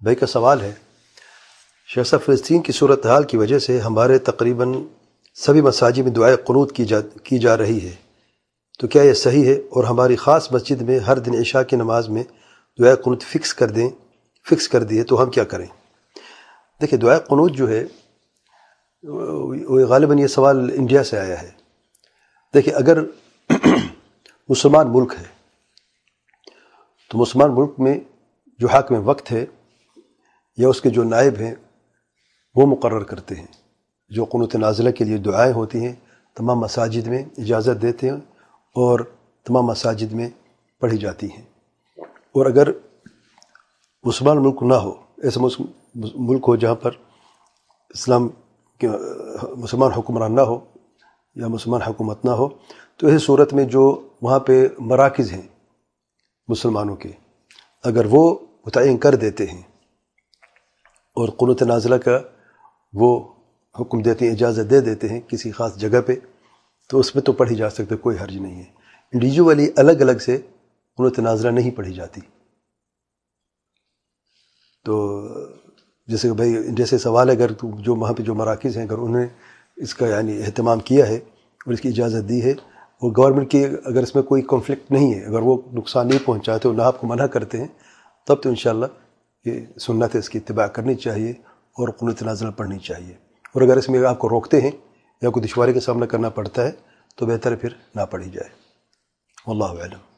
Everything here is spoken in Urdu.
بھائی کا سوال ہے۔ شیخ فلسطین کی صورتحال کی وجہ سے ہمارے تقریباً سبھی مساجد میں دعائیں قنوت کی جا کی جا رہی ہے۔ تو کیا یہ صحیح ہے؟ اور ہماری خاص مسجد میں ہر دن عشاء کی نماز میں دعائیں قنوت فکس کر دیں، فکس کر دیے تو ہم کیا کریں؟ دیکھیں دعائیں قنوت جو ہے، وہ غالباً یہ سوال انڈیا سے آیا ہے۔ دیکھیں اگر مسلمان ملک ہے، تو مسلمان ملک میں جو حاکم وقت ہے یا اس کے جو نائب ہیں، وہ مقرر کرتے ہیں۔ جو قنوت نازلہ کے لیے دعائیں ہوتی ہیں، تمام مساجد میں اجازت دیتے ہیں اور تمام مساجد میں پڑھی جاتی ہیں۔ اور اگر مسلمان ملک نہ ہو، ایسا ملک ہو جہاں پر اسلام کے، مسلمان حکمران نہ ہو یا مسلمان حکومت نہ ہو، تو ایسی صورت میں جو وہاں پہ مراکز ہیں مسلمانوں کے، اگر وہ متعین کر دیتے ہیں اور قنوت نازلہ کا وہ حکم دیتے ہیں، اجازت دے دیتے ہیں کسی خاص جگہ پہ، تو اس میں تو پڑھی جا سکتے کوئی حرج نہیں ہے۔ انڈیویجولی الگ الگ سے قنوت نازلہ نہیں پڑھی جاتی۔ تو جیسے کہ بھائی، جیسے سوال ہے، اگر جو وہاں پہ جو مراکز ہیں، اگر انہوں نے اس کا یعنی اہتمام کیا ہے اور اس کی اجازت دی ہے، اور گورنمنٹ کی اگر اس میں کوئی کنفلکٹ نہیں ہے، اگر وہ نقصان نہیں پہنچاتے اور نہ آپ کو منع کرتے ہیں، تب تو انشاءاللہ یہ سنت ہے اس کی اتباع کرنی چاہیے اور قنوت نازل پڑھنی چاہیے۔ اور اگر اس میں آپ کو روکتے ہیں یا کوئی دشواری کا سامنا کرنا پڑتا ہے تو بہتر پھر نہ پڑھی جائے۔ واللہ علم